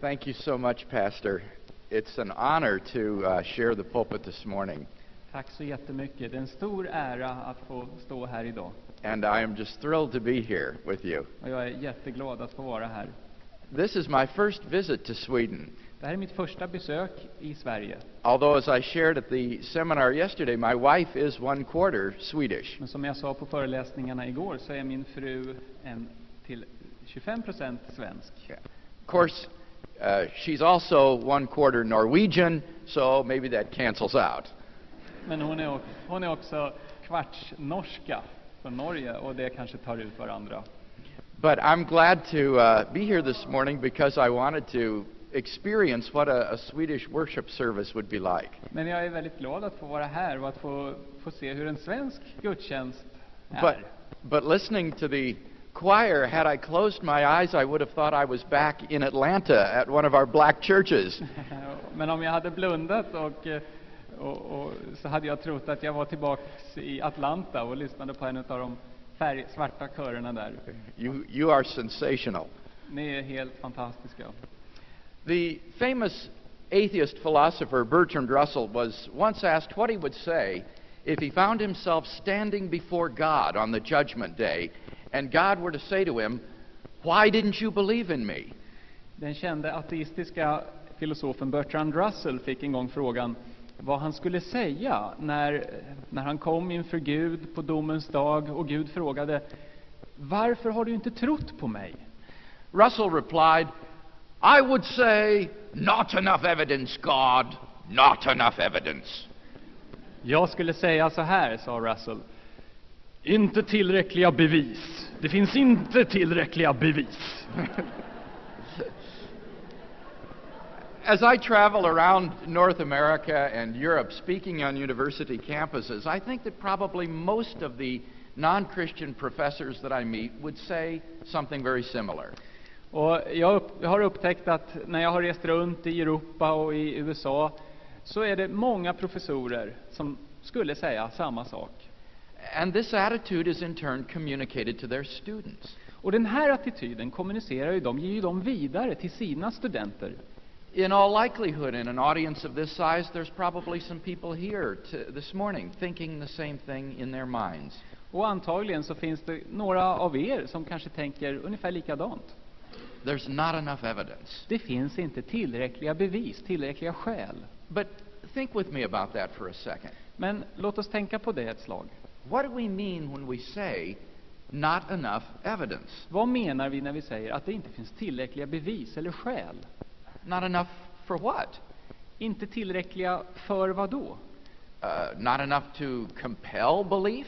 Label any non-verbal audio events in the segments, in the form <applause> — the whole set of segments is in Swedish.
Thank you so much, Pastor. It's an honor to uh, share the pulpit this morning, Tack så jättemycket. Det är en stor ära att få stå här idag. and I am just thrilled to be here with you. Och jag är jätteglad att få vara här. This is my first visit to Sweden. Det här är mitt första besök i Sverige. Although, as I shared at the seminar yesterday, my wife is one quarter Swedish. Men som jag sa på föreläsningarna igår så är min fru en till 25 procent svensk. Of course, uh, she's also one quarter Norwegian, so maybe that cancels out. Men hon är, hon är också kvarts norska från Norge och det kanske tar ut varandra. But I'm glad to uh, be here this morning because I wanted to experience what a, a Swedish worship service would be like. Men jag är väldigt glad att få vara här och att få, få se hur en svensk gudstjänst är. But, but listening to the choir, had I closed my eyes, I would have thought I was back in Atlanta at one of our black churches. <laughs> Men om jag hade blundat och, eh, och, och så hade jag trott att jag var tillbaks i Atlanta och lyssnade på en av de färg, svarta körerna där. You, you are sensational. Ni är helt fantastiska. The famous atheist philosopher Bertrand Russell was once asked what he would say if he found himself standing before God on the judgment day and God were to say to him, Why didn't you believe in me? Den kände ateistiska filosofen Bertrand Russell fick en gång frågan vad han skulle säga när, när han kom inför Gud på domens dag och Gud frågade Varför har du inte trott på mig? Russell replied, I would say, Not enough evidence, God, not enough evidence. Jag skulle säga så här, sa Russell. Inte tillräckliga bevis. Det finns inte tillräckliga bevis. <laughs> As I travel around North America and Europe speaking on university campuses, I think that probably most of the non Christian professors that I meet would say something very similar. Och jag, upp, jag har upptäckt att när jag har rest runt i Europa och i USA så är det många professorer som skulle säga samma sak. And this attitude is in turn communicated to their students. Och den här attityden kommunicerar ju de, ger ju de vidare till sina studenter. In all likelihood, in an audience of this size, there's probably some people here to, this morning thinking the same thing in their minds. Och antagligen så finns det några av er som kanske tänker ungefär likadant. There's not enough evidence. Det finns inte tillräckliga bevis, tillräckliga skäl. But think with me about that for a second. Men låt oss tänka på det ett slag. What do we mean when we say not enough evidence? Vad menar vi när vi säger att det inte finns tillräckliga bevis eller skäl? Not enough for what? Inte tillräckliga för vad då? Uh, not enough to compel belief?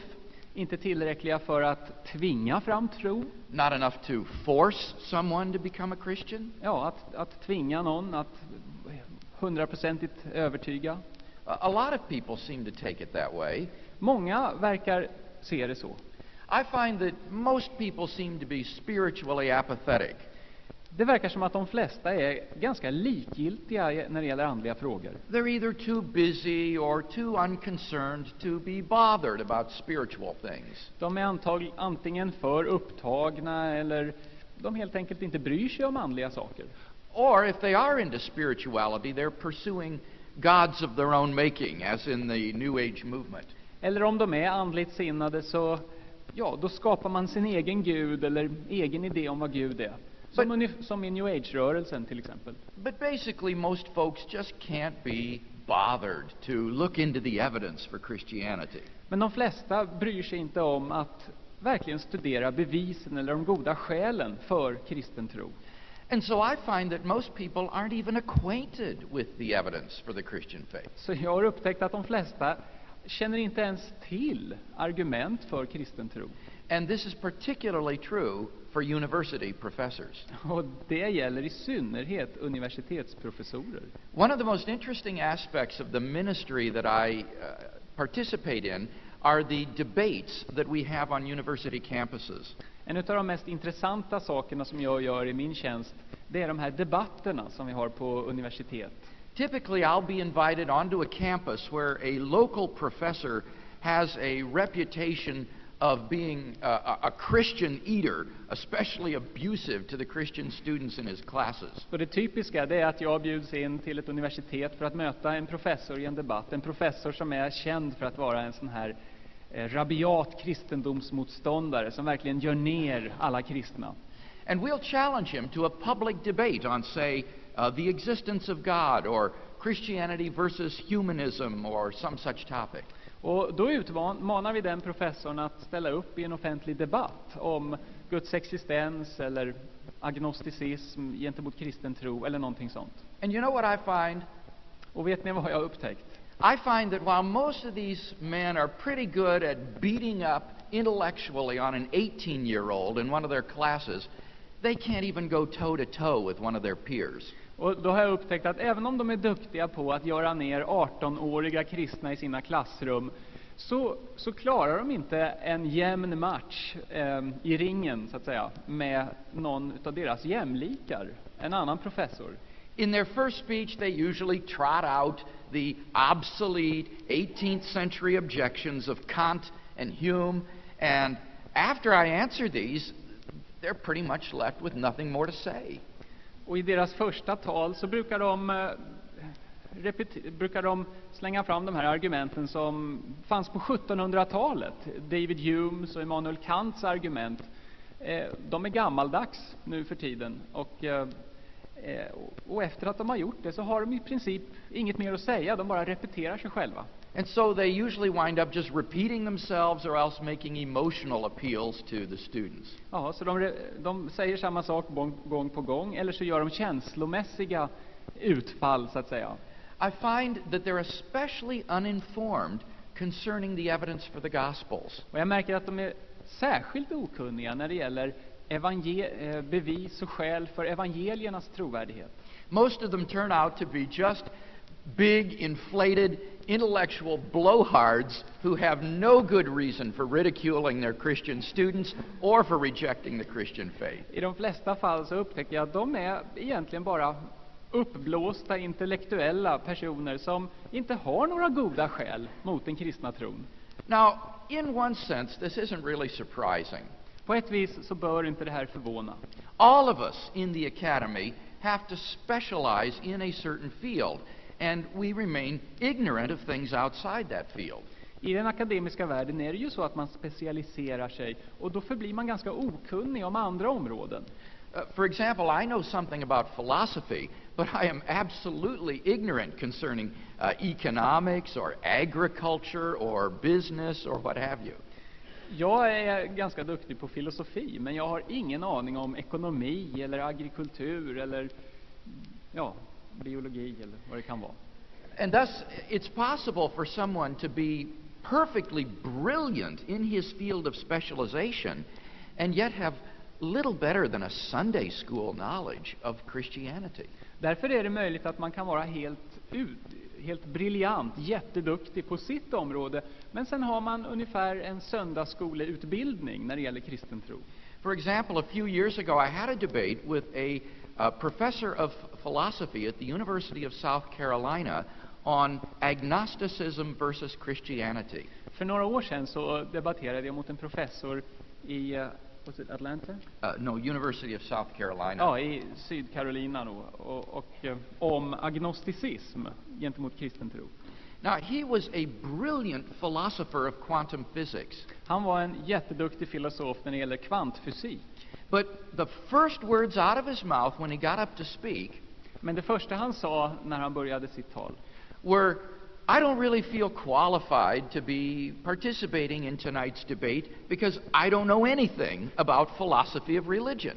Inte tillräckliga för att tvinga fram tro? Not enough to force someone to become a Christian? Ja, att, att tvinga någon att hundraprocentigt övertyga. A, lot of people seem to take it that way. Många verkar se det så. I find that most people seem to be spiritually apathetic. Det verkar som att de flesta är ganska likgiltiga när det gäller andliga frågor. They're either too busy or too unconcerned to be bothered about spiritual things. De är antag, antingen för upptagna eller de helt enkelt inte bryr sig om andliga saker. Or if they are into spirituality, they're pursuing gods of their own making, as in the New Age movement. Eller om de är andligt sinnade så, ja, då skapar man sin egen gud eller egen idé om vad Gud är. Som, unif- som i New Age-rörelsen till exempel. But basically, most folks just can't be bothered to look into the evidence for Christianity. Men de flesta bryr sig inte om att verkligen studera bevisen eller de goda skälen för kristen tro. And so I find that most people aren't even acquainted with the evidence for the Christian faith. Så jag har upptäckt att de flesta känner inte ens till argument för kristen tro. And this is particularly true for university professors. Och det gäller i synnerhet universitetsprofessorer. One of the most interesting aspects of the ministry that I uh, participate in are the debates that we have on university campuses. En av de mest intressanta sakerna som jag gör i min tjänst, det är de här debatterna som vi har på universitet. Typically, I'll be invited onto a campus where a local professor has a reputation of being a, a, Christian eater, especially abusive to the Christian students in his classes. Så det typiska det är att jag bjuds in till ett universitet för att möta en professor i en debatt. En professor som är känd för att vara en sån här eh, rabiat kristendomsmotståndare som verkligen gör ner alla kristna. And we'll challenge him to a public debate on, say, uh, the existence of God or Christianity versus humanism or some such topic. Och då utmanar vi den professorn att ställa upp i en offentlig debatt om Guds existens eller agnosticism gentemot kristen tro eller någonting sånt. And you know what I find? Och vet ni vad jag har upptäckt? I find that while most of these men are pretty good at beating up intellectually on an 18 year old in one of their classes, they can't even go toe to toe with one of their peers. Och då har jag upptäckt att även om de är duktiga på att göra ner 18-åriga kristna i sina klassrum så, så klarar de inte en jämn match eh, i ringen, så att säga, med någon av deras jämlikar, en annan professor. In their first speech, they usually trot out the obsolete 18th century objections of Kant and Hume, and after I answer these, they're pretty much left with nothing more to say. Och i deras första tal så brukar de, eh, brukar de slänga fram de här argumenten som fanns på 1700-talet. David Humes och Immanuel Kants argument. Eh, de är gammaldags nu för tiden. Eh, och, och efter att de har gjort det så har de i princip inget mer att säga, de bara repeterar sig själva. And so they usually wind up just repeating themselves or else making emotional appeals to the students. Ja, så de, de säger samma sak gång, på gång, eller så gör de känslomässiga utfall, så att säga. I find that they're especially uninformed concerning the evidence for the Gospels. Och jag märker att de är särskilt okunniga när det gäller eh, bevis och skäl för evangeliernas trovärdighet. Most of them turn out to be just big, inflated, intellectual blowhards who have no good reason for ridiculing their Christian students or for rejecting the Christian faith. I de flesta fall så upptäcker jag att de är egentligen bara uppblåsta intellektuella personer som inte har några goda skäl mot den kristna tron. Now, in one sense, this isn't really surprising. På ett vis så bör inte det här förvåna. All of us in the academy have to specialize in a certain field, and we remain ignorant of things outside that field. I den akademiska världen är det ju så att man specialiserar sig och då förblir man ganska okunnig om andra områden. Uh, for example, I know something about philosophy, but I am absolutely ignorant concerning uh, economics or agriculture or business or what have you. Jag är ganska duktig på filosofi, men jag har ingen aning om ekonomi eller agrikultur eller ja, biologi eller vad det kan vara. And thus, it's possible for someone to be perfectly brilliant in his field of specialization and yet have little better than a Sunday school knowledge of Christianity. Därför är det möjligt att man kan vara helt, ut, helt briljant, jätteduktig på sitt område, men sen har man ungefär en söndagsskoleutbildning när det gäller kristen tro. For example, a few years ago, I had a debate with a uh, professor of philosophy at the University of South Carolina on agnosticism versus Christianity. För några år sedan så debatterade jag mot en professor i eh, was it Atlanta? Uh, no, University of South Carolina. Ja, i Sydcarolina då, och, och eh, om agnosticism gentemot kristen tro. Now, he was a brilliant philosopher of quantum physics, Han var en jätteduktig filosof när det gäller kvantfysik. But the first words out of his mouth when he got up to speak Men det första han sa när han började sitt tal, were, I don't really feel qualified to be participating in tonight's debate because I don't know anything about philosophy of religion.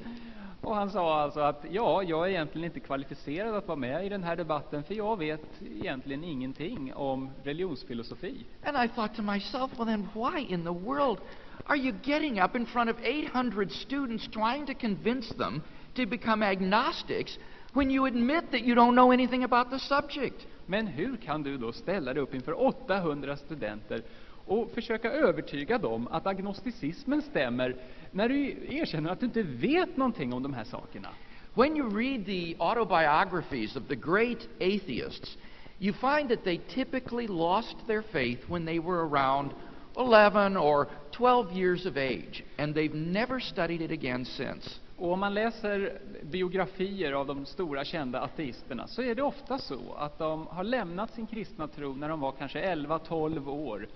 Och han sa alltså att ja, jag är egentligen inte kvalificerad att vara med i den här debatten för jag vet egentligen ingenting om religionsfilosofi. And I thought to myself, well, then why in the world are you getting up in front of 800 students trying to convince them to become agnostics when you admit that you don't know anything about the subject? Men hur kan du då ställa dig upp inför 800 studenter och försöka övertyga dem att agnosticismen stämmer när du erkänner att du inte vet någonting om de här sakerna? When you read the autobiographies of the great atheists, you find that they typically lost their faith when they were around 11 or 12 years of age, and they've never studied it again since. Och om man läser biografier av de stora kända ateisterna så är det ofta så att de har lämnat sin kristna tro när de var kanske 11-12 år.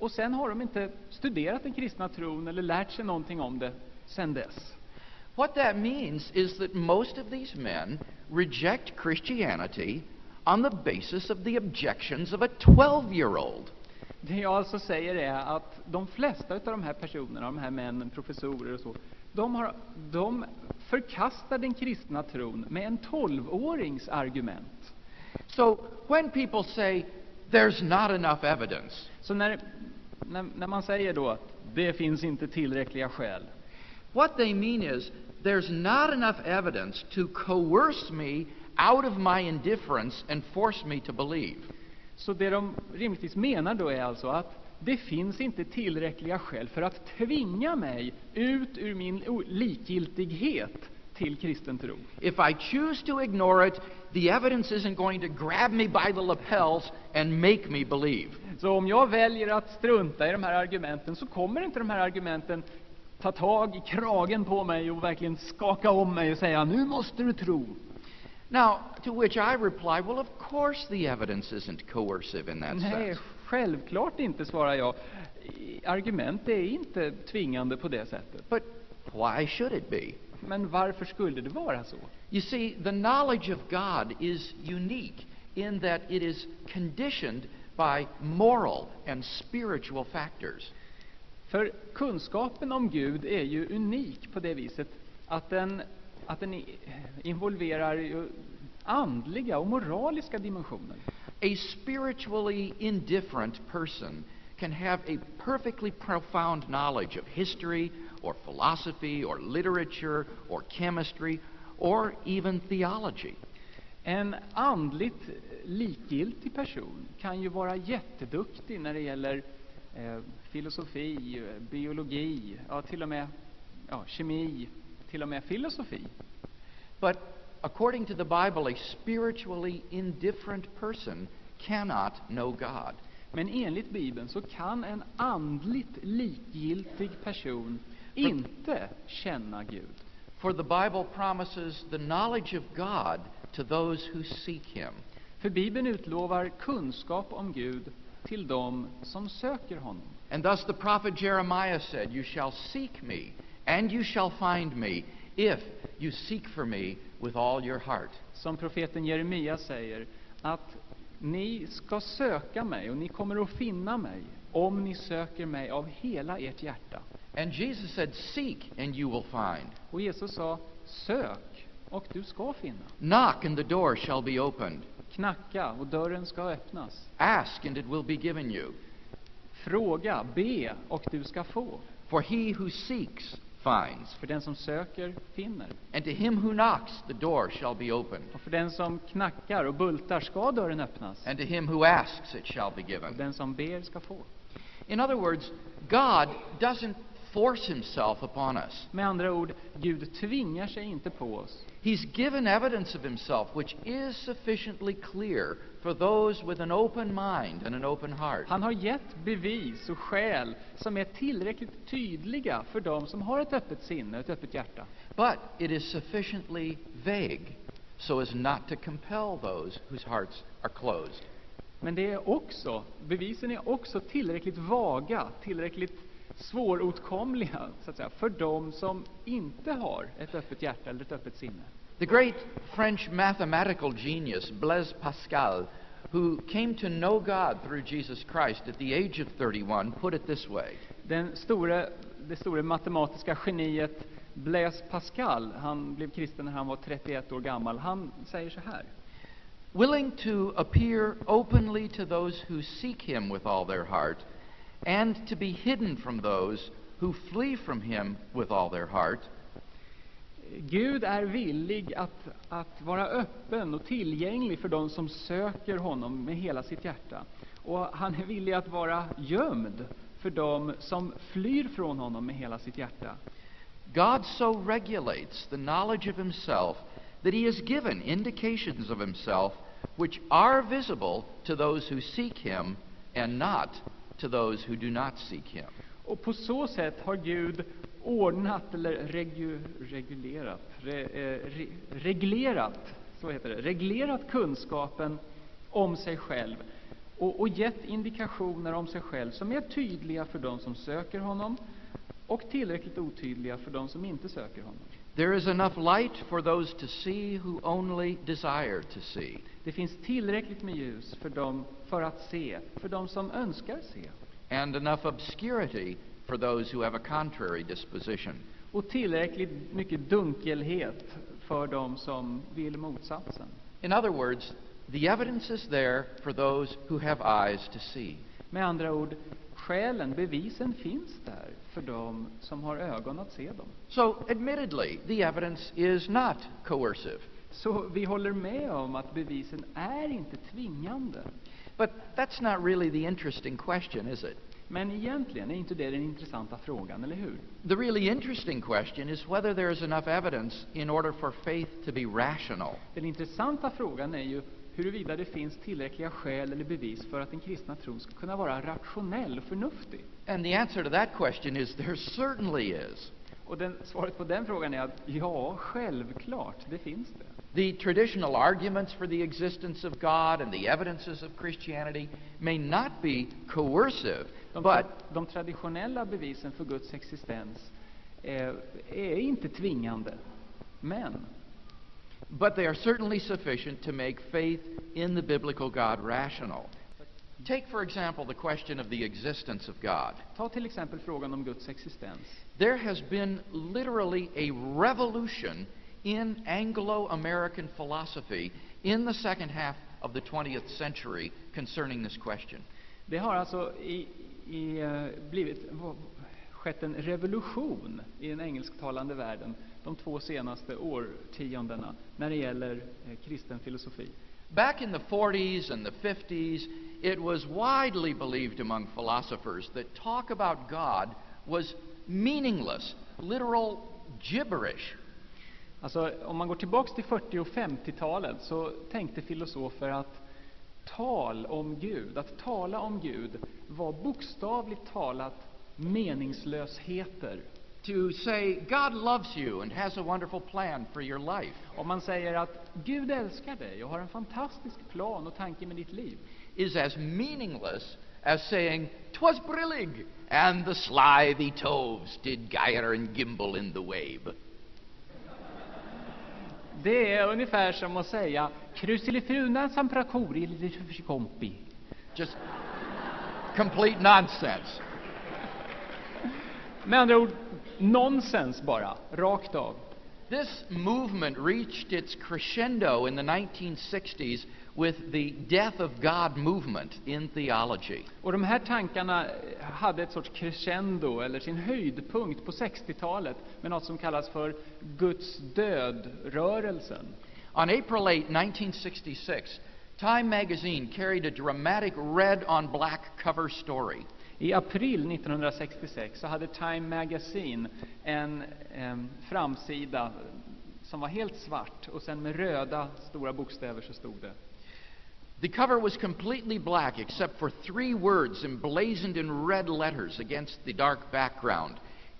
Och sen har de inte studerat den kristna tron eller lärt sig någonting om det sen dess. What that means is that most of these men reject Christianity on the basis of the objections of a 12 year old. Det jag alltså säger är att de flesta av de här personerna, de här männen, professorer och så, de, har, de förkastar den kristna tron med en 12-årings argument. So when people say there's not enough evidence, Så när, när, när man säger då att det finns inte tillräckliga skäl, what they mean is there's not enough evidence to coerce me out of my indifference and force me to believe. så det de rimligtvis menar då är alltså att det finns inte tillräckliga skäl för att tvinga mig ut ur min likgiltighet till kristen tro. If I choose to ignore it, the evidence isn't going to grab me by the lapels and make me believe. Så om jag väljer att strunta i de här argumenten så kommer inte de här argumenten ta tag i kragen på mig och verkligen skaka om mig och säga nu måste du tro. Now, to which I reply, well, of course the evidence isn't coercive in that Nej, sense. självklart inte, svarar jag. Argument är inte tvingande på det sättet. But why should it be? Men varför skulle det vara så? You see, the knowledge of God is unique in that it is conditioned by moral and spiritual factors. För kunskapen om Gud är ju unik på det viset att den, att den involverar andliga och moraliska dimensioner. A spiritually indifferent person can have a perfectly profound knowledge of history or philosophy or literature or chemistry or even theology. En andligt likgiltig person kan ju vara jätteduktig när det gäller eh, filosofi, biologi, ja, till och med ja, kemi, till och med filosofi. But according to the Bible, a spiritually indifferent person cannot know God. Men enligt Bibeln så kan en andligt likgiltig person inte känna Gud. For the Bible promises the knowledge of God to those who seek Him. För Bibeln utlovar kunskap om Gud till dem som söker honom. And thus the prophet Jeremiah said, You shall seek me, and you shall find me, if you seek for me with all your heart. Som profeten Jeremia säger att ni ska söka mig och ni kommer att finna mig om ni söker mig av hela ert hjärta. And Jesus said, Seek, and you will find. Och Jesus sa sök och du ska finna. Knock, and the door shall be opened. Knacka och dörren ska öppnas. Ask, and it will be given you. Fråga, be och du ska få. For he who seeks finds, För den som söker finner. and to him who knocks, the door shall be opened. Och för den som knackar och bultar ska dörren öppnas. And to him who asks, it shall be Och given. den som ber ska få. In other words, God doesn't force himself upon us. Med andra ord, Gud tvingar sig inte på oss. He's given evidence of himself which is sufficiently clear for those with an open mind and an open heart. Han har gett bevis och skäl som är tillräckligt tydliga för dem som har ett öppet sinne, ett öppet hjärta. But it is sufficiently vague so as not to compel those whose hearts are closed. Men det är också, bevisen är också tillräckligt vaga, tillräckligt svåråtkomliga, så att säga, för dem som inte har ett öppet hjärta eller ett öppet sinne. The great French mathematical genius Blaise Pascal, who came to know God through Jesus Christ at the age of 31, put it this way Den store, det stora matematiska geniet Blaise Pascal, han blev kristen när han var 31 år gammal, han säger så här. willing to appear openly to those who seek him with all their heart, and to be hidden from those who flee from him with all their heart, Gud är villig att, att vara öppen och tillgänglig för de som söker honom med hela sitt hjärta. Och han är villig att vara gömd för de som flyr från honom med hela sitt hjärta. God so regulates the knowledge of himself that he has given indications of himself which are visible to those who seek him and not to those who do not seek him. Och på så sätt har Gud ordnat eller regu, regulerat, re, eh, re, reglerat, så heter det, reglerat kunskapen om sig själv och, och gett indikationer om sig själv som är tydliga för de som söker honom och tillräckligt otydliga för de som inte söker honom. There is enough light for those to see who only desire to see. Det finns tillräckligt med ljus för dem för att se, för de som önskar se. and enough obscurity for those who have a contrary disposition. Och tillräckligt mycket dunkelhet för de som vill motsatsen. In other words, the evidence is there for those who have eyes to see. Med andra ord, skälen, bevisen finns där för de som har ögon att se dem. So, admittedly, the evidence is not coercive. Så vi håller med om att bevisen är inte tvingande. But that's not really the interesting question, is it? Men egentligen är inte det den intressanta frågan, eller hur? The really interesting question is whether there is enough evidence in order for faith to be rational. Den intressanta frågan är ju huruvida det finns tillräckliga skäl eller bevis för att den kristna tron ska kunna vara rationell och förnuftig. And the answer to that question is there certainly is. Och den, svaret på den frågan är att ja, självklart, det finns det. The traditional arguments for the existence of God and the evidences of Christianity may not be coercive, De, but de traditionella bevisen för Guds existens eh, är inte tvingande. Men but they are certainly sufficient to make faith in the biblical God rational. Take, for example, the question of the existence of God. ta till exempel frågan om Guds existens. There has been literally a revolution in Anglo American philosophy in the second half of the 20th century concerning this question. Det har alltså i, i, eh, blivit, skett en revolution i den engelsktalande världen de två senaste årtiondena när det gäller eh, kristen filosofi. Back in the 40s and the 50s, it was widely believed among philosophers that talk about God was meaningless, literal gibberish. Alltså, om man går tillbaks till 40 och 50-talet så tänkte filosofer att tal om Gud, att tala om Gud, var bokstavligt talat meningslösheter. To say, God loves you and has a wonderful plan for your life, Om man säger att Gud älskar dig och har en fantastisk plan och tanke med ditt liv, is as meaningless as saying, 'Twas brillig, and the slithy toves did gyre and gimble in the wabe. det är ungefär som att säga Krusilifrunan som prakori lite kompi. Just complete nonsense. Med andra ord, nonsens bara, rakt av. This movement reached its crescendo in the 1960s with the Death of God movement in theology. Och de här tankarna hade ett sorts crescendo, eller sin höjdpunkt, på 60-talet med något som kallas för Guds död-rörelsen. On April 8, 1966, Time magazine carried a dramatic red on black cover story. I april 1966 så hade Time Magazine en framsida som var helt svart och sen med röda stora bokstäver så stod det The cover was completely black except for three words emblazoned in red letters against the dark background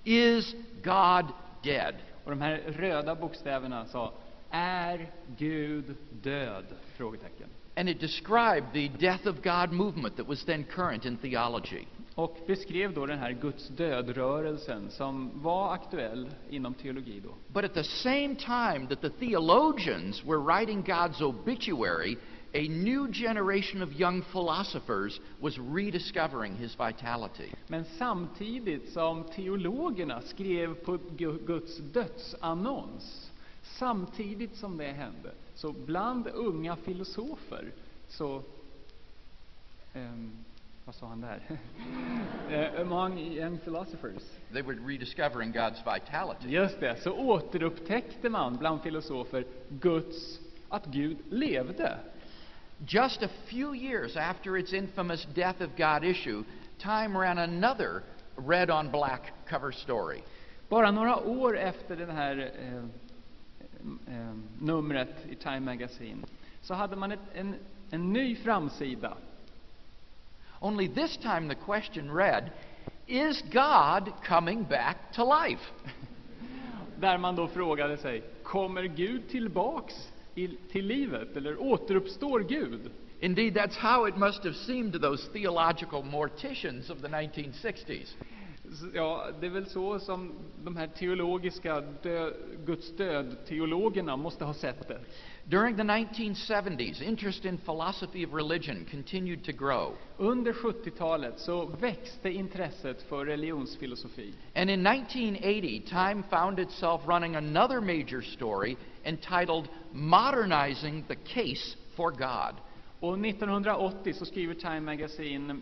Is God dead? Och de här röda bokstäverna sa Är Gud död? Frågetecken. And it described the death of God movement that was then current in theology. Och beskrev då den här Guds död-rörelsen som var aktuell inom teologi då. But at the same time that the theologians were writing God's obituary, a new generation of young philosophers was rediscovering his vitality. Men samtidigt som teologerna skrev på Gu- Guds dödsannons, samtidigt som det hände, så bland unga filosofer så... ehm, vad sa han där? <laughs> Eh, Among young philosophers. They were rediscovering God's vitality. Just det, så återupptäckte man bland filosofer Guds, att Gud levde. Just a few years after its infamous Death of God issue, Time ran another red on black cover story. Bara några år efter det här eh, Ehm, numret i Time Magazine så hade man ett, en, en ny framsida. Only this time the question read Is God coming back to life? <laughs> Där man då frågade sig, kommer Gud tillbaks i, till livet? Eller återuppstår Gud? Indeed, that's how it must have seemed to those theological morticians of the 1960s. Ja, det är väl så som de här teologiska dö, Guds död-teologerna måste ha sett det. During the 1970s, interest in philosophy of religion continued to grow. Under 70-talet så växte intresset för religionsfilosofi. And in 1980, Time found itself running another major story entitled Modernizing the Case for God. Och 1980 så skriver Time Magazine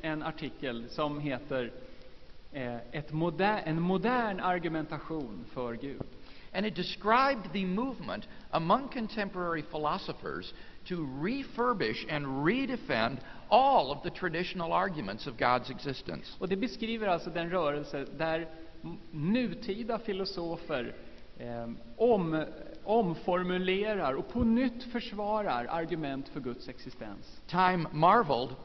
en artikel som heter moder, En modern argumentation för Gud. And it described the movement among contemporary philosophers to refurbish and redefend all of the traditional arguments of God's existence. Och det beskriver alltså den rörelse där nutida filosofer eh, om, omformulerar och på nytt försvarar argument för Guds existens. Time marveled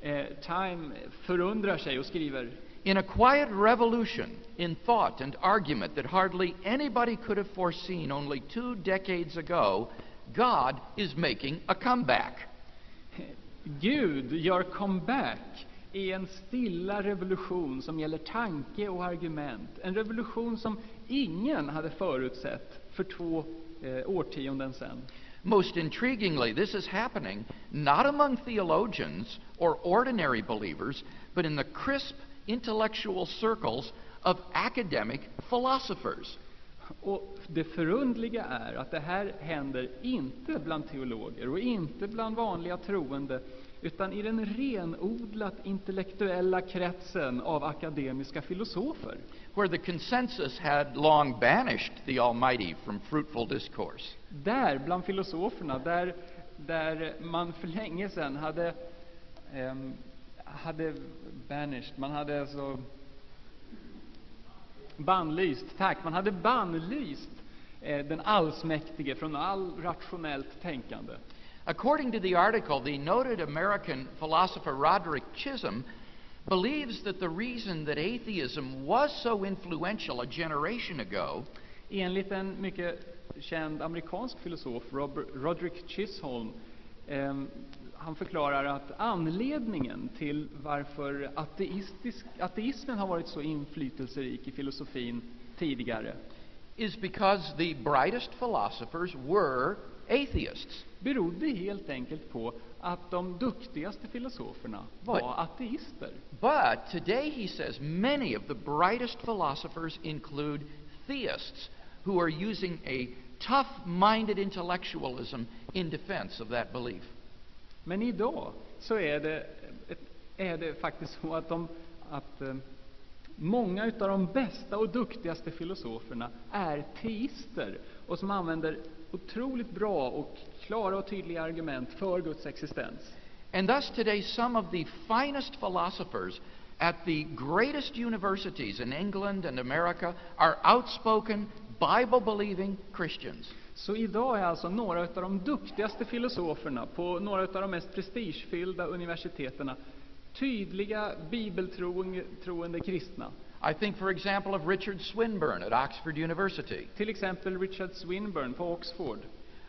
Eh, Time förundrar sig och skriver In a quiet revolution in thought and argument that hardly anybody could have foreseen only two decades ago, God is making a comeback. Gud gör comeback i en stilla revolution som gäller tanke och argument. En revolution som ingen hade förutsett för två eh, årtionden sedan. Most intriguingly, this is happening not among theologians or ordinary believers, but in the crisp intellectual circles of academic philosophers. Och det förundliga är att det här händer inte bland teologer och inte bland vanliga troende, utan i den renodlat intellektuella kretsen av akademiska filosofer. where the consensus had long banished the Almighty from fruitful discourse. Där, bland filosoferna, där, där man för länge sedan hade, ehm, hade banished, man hade alltså bannlyst, tack, man hade bannlyst eh, den allsmäktige från all rationellt tänkande. According to the article, the noted American philosopher Roderick Chisholm believes that the reason that atheism was so influential a generation ago Enligt en mycket känd amerikansk filosof, Robert, Roderick Chisholm, ehm, han förklarar att anledningen till varför ateismen har varit så inflytelserik i filosofin tidigare is because the brightest philosophers were atheists. berodde helt enkelt på att de duktigaste filosoferna var But- ateister. But today, he says, many of the brightest philosophers include theists who are using a tough minded intellectualism in defense of that belief. Men idag så är det, är det faktiskt så att, de, att eh, många av de bästa och duktigaste filosoferna är teister och som använder otroligt bra och klara och tydliga argument för Guds existens. And thus, today, some of the finest philosophers at the greatest universities in England and America are outspoken, Bible believing Christians. Så idag är alltså några av de duktigaste filosoferna på några av de mest prestigefyllda universiteten tydliga bibeltroende kristna. I think, for example, of Richard Swinburne at Oxford University, Till exempel Richard Swinburne på Oxford,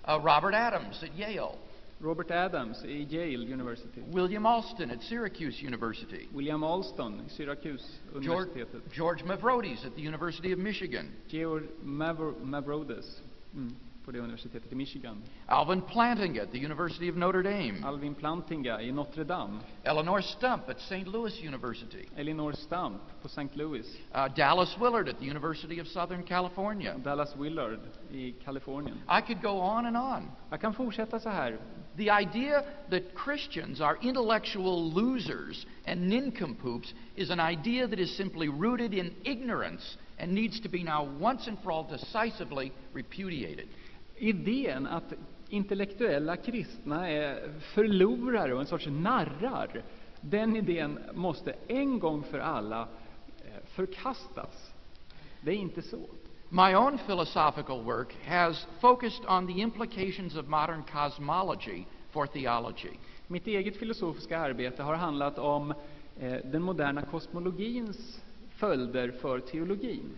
uh, Robert Adams at Yale, Robert Adams i Yale University, William Alston at Syracuse University, William Alston Syracuse George, universitetet, George Mavrodes at the University of Michigan, Georg Mavro, Mavrodes. Mm, på det universitetet i Michigan, Alvin Plantinga at the University of Notre Dame, Alvin Plantinga i Notre Dame, Eleanor Stump at St. Louis University, Elinor Stump på St. Louis, uh, Dallas Willard at the University of Southern California. Dallas Willard i Kalifornien. I could go on and on. Jag kan fortsätta så här. The idea that Christians are intellectual losers and nincompoops is an idea that is simply rooted in ignorance and needs to be now once and for all decisively repudiated. Idén att intellektuella kristna är förlorare och en sorts narrar, den idén måste en gång för alla eh, förkastas. Det är inte så. My own philosophical work has focused on the implications of modern cosmology for theology. Mitt eget filosofiska arbete har handlat om eh, den moderna kosmologins följder för teologin.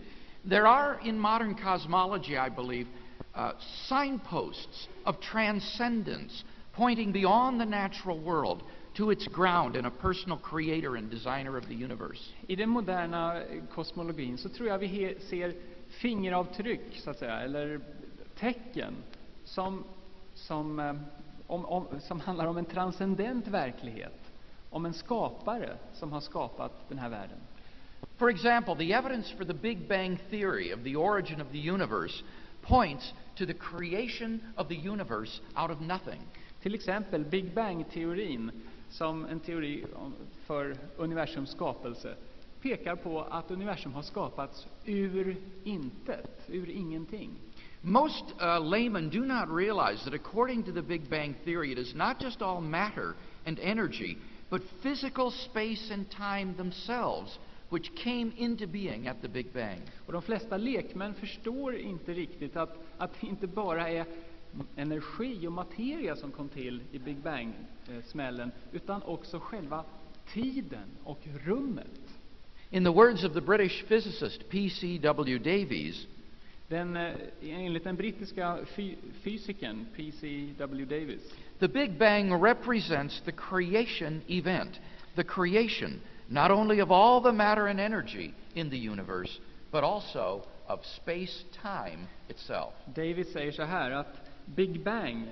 There are in modern cosmology, I believe, uh, signposts of transcendence pointing beyond the natural world to its ground in a personal creator and designer of the universe. I den moderna kosmologin så tror jag vi ser fingeravtryck, så att säga, eller tecken som, som, eh, om, om, som handlar om en transcendent verklighet, om en skapare som har skapat den här världen. For example, the evidence for the Big Bang theory of the origin of the universe points to the creation of the universe out of nothing. Till exempel Big Bang-teorin, som en teori för universums skapelse, pekar på att universum har skapats ur intet, ur ingenting. Most uh, laymen do not realize that according to the Big Bang theory, it is not just all matter and energy, but physical space and time themselves which came into being at the Big Bang. Och de flesta lekmän förstår inte riktigt att, att det inte bara är energi och materia som kom till i Big Bang-smällen, utan också själva tiden och rummet. In the words of the British physicist P.C.W. Davies, Den, eh, enligt den brittiska fy, fysikern P.C.W. Davis the Big Bang represents the creation event, the creation not only of all the matter and energy in the universe, but also of space time itself. Davis säger så här att Big Bang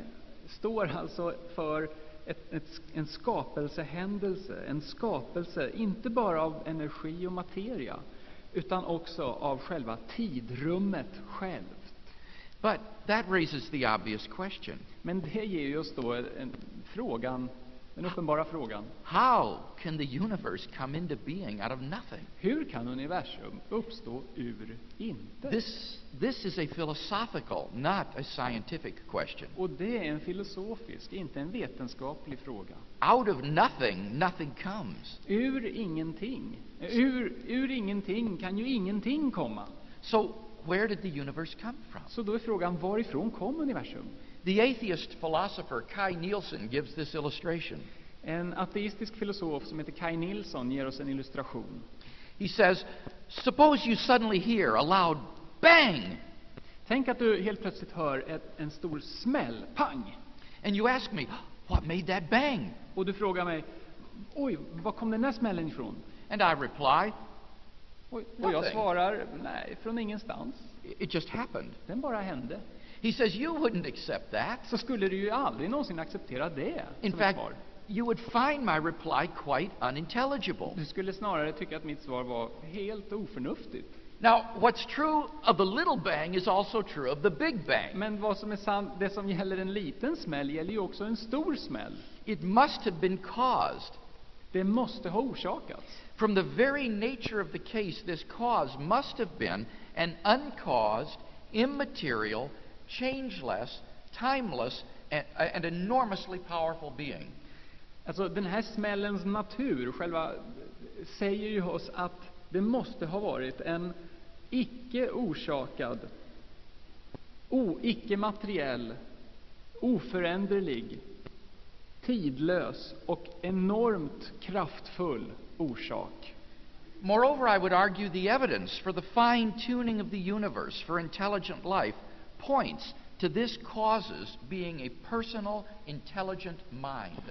står alltså för ett, ett, en skapelsehändelse, en skapelse inte bara av energi och materia, utan också av själva tidrummet självt. But that raises the obvious question Men det ger ju oss då en, frågan, den uppenbara frågan. how can the universe come into being out of nothing? Hur kan universum uppstå ur intet? This, this is a philosophical, not a scientific question. Och det är en filosofisk, inte en vetenskaplig fråga. Out of nothing, nothing comes. Ur ingenting, ur, ur ingenting kan ju ingenting komma. So, where did the universe come from? Så då är frågan, varifrån kom universum? The atheist philosopher Kai Nielsen gives this illustration. En ateistisk filosof som heter Kai Nilsson ger oss en illustration. He says, Suppose you suddenly hear a loud bang, Tänk att du helt plötsligt hör ett, en stor smäll, pang! and you ask me, What made that bang? Och du frågar mig, oj, var kom den där smällen ifrån? And I reply, Oj, och jag svarar, nej, från ingenstans. It just happened. Den bara hände. He says, You wouldn't accept that. Så skulle du ju aldrig någonsin acceptera det In fact, you would find my reply quite unintelligible. Du skulle snarare tycka att mitt svar var helt oförnuftigt. Now, what's true of the little bang is also true of the big bang. Men vad som är sant, det som gäller en liten smäll gäller ju också en stor smäll. It must have been caused. Det måste ha orsakats. From the very nature of the case, this cause must have been an uncaused, immaterial, changeless, timeless, and, and enormously powerful being. Alltså den här smällens natur, själva, säger ju oss att det måste ha varit en icke orsakad, o, icke materiell, oföränderlig, tidlös och enormt kraftfull orsak. Moreover, I would argue the evidence for the fine tuning of the universe for intelligent life points to this cause's being a personal, intelligent mind.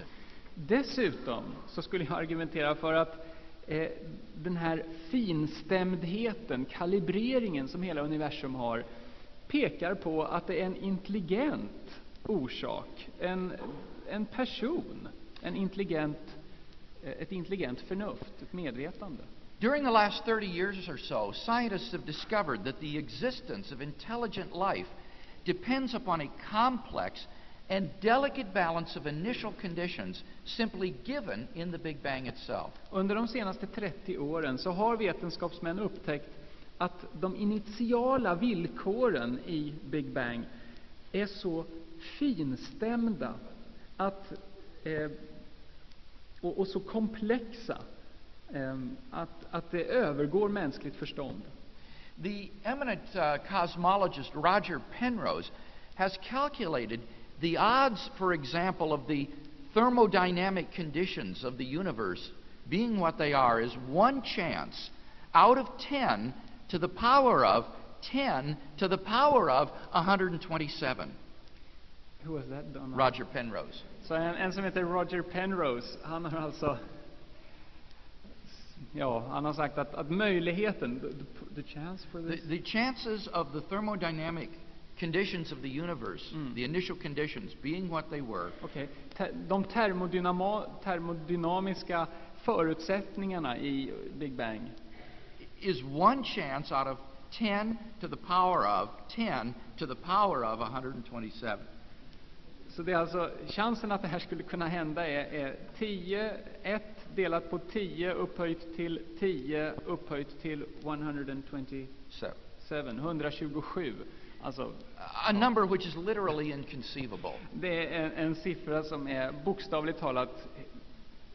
Dessutom så skulle jag argumentera för att eh, den här finstämdheten, kalibreringen som hela universum har, pekar på att det är en intelligent orsak, en, en person, en intelligent, eh, ett intelligent förnuft, ett medvetande. During the last 30 years or so, scientists have discovered that the existence of intelligent life depends upon a complex and delicate balance of initial conditions simply given in the Big Bang itself. Under de senaste 30 åren så har vetenskapsmän upptäckt att de initiala villkoren i Big Bang är så finstämda att, eh, och, och så komplexa eh, att, att det övergår mänskligt förstånd. The eminent uh, cosmologist Roger Penrose has calculated the odds, for example, of the thermodynamic conditions of the universe being what they are, is one chance out of 10 to the power of 10 to the power of 127. Who was that? Roger Penrose. Så en, en som heter Roger Penrose, han har alltså Ja, han har sagt att, att möjligheten, the, the chance for The, this, the chances of the thermodynamic conditions of the universe, the initial conditions, being what they were, Okej. Te- De termodynamiska förutsättningarna i Big Bang is one chance out of 10 to the power of 10 to the power of 127. Så det är alltså, chansen att det här skulle kunna hända är, är 10, 1 delat på 10 upphöjt till 10 upphöjt till 127, So, 127. Alltså, a number which is literally inconceivable. det är en, en siffra som är bokstavligt talat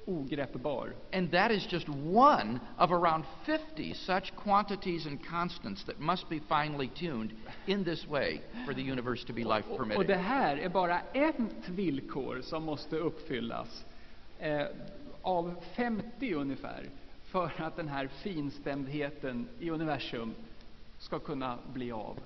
ogreppbar. And that is just one of around 50 such quantities and constants that must be finely tuned in this way for the universe to be life Och, och det permitting. här är bara ett villkor som måste uppfyllas eh, av 50 ungefär för att den här finstämdheten i universum ska kunna bli av.